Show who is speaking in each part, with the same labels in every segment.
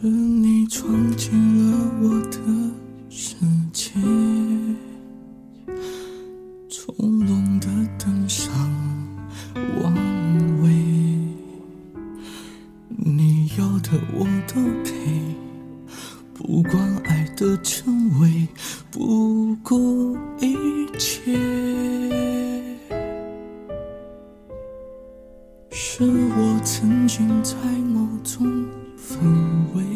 Speaker 1: 是你闯进了我的世界，从容的登上王位。你要的我都给，不管爱的称谓不顾一切。是我曾经在某种氛围。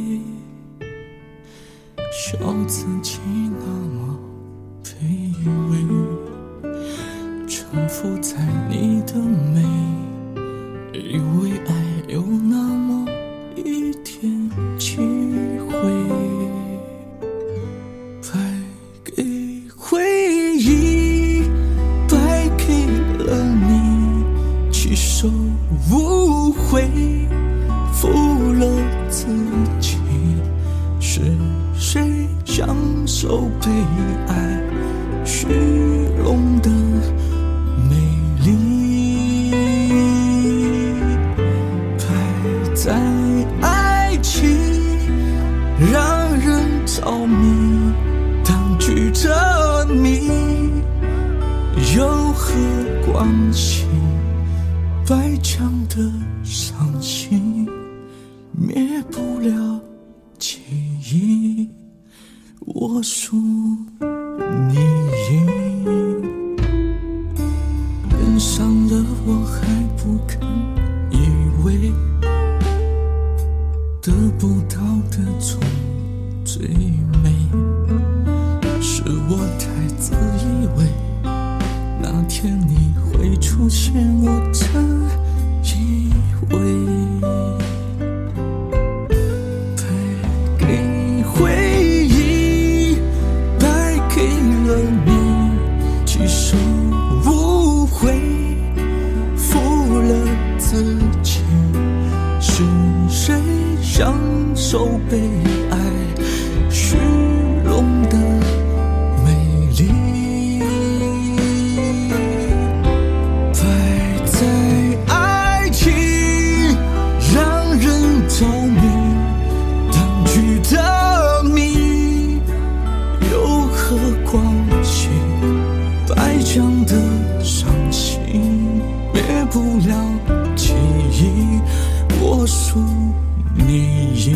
Speaker 1: 笑自己那么卑微，沉浮在你的美，以为爱有受被爱虚荣的美丽？败在爱情让人着迷，当局者迷，有何关系？白墙的伤心，伤了我还不肯依偎，得不到的总最美。是我太自以为，那天你会出现，我被爱虚荣的美丽？败在爱情让人着迷，当局的迷，有何关系？白讲的伤心，灭不了记忆。我输，你一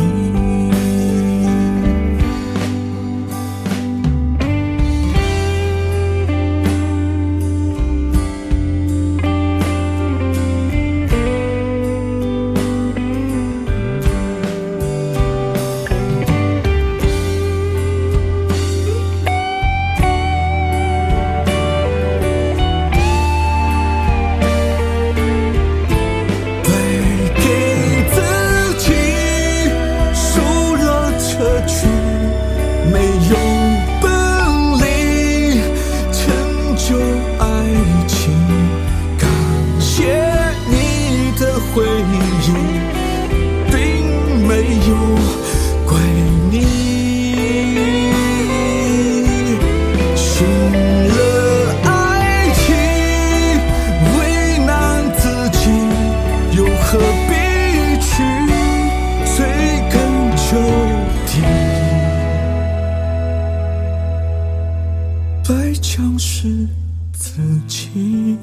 Speaker 1: 白墙是自己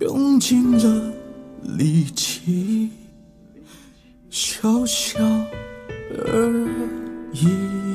Speaker 1: 用尽了力气，小小而已。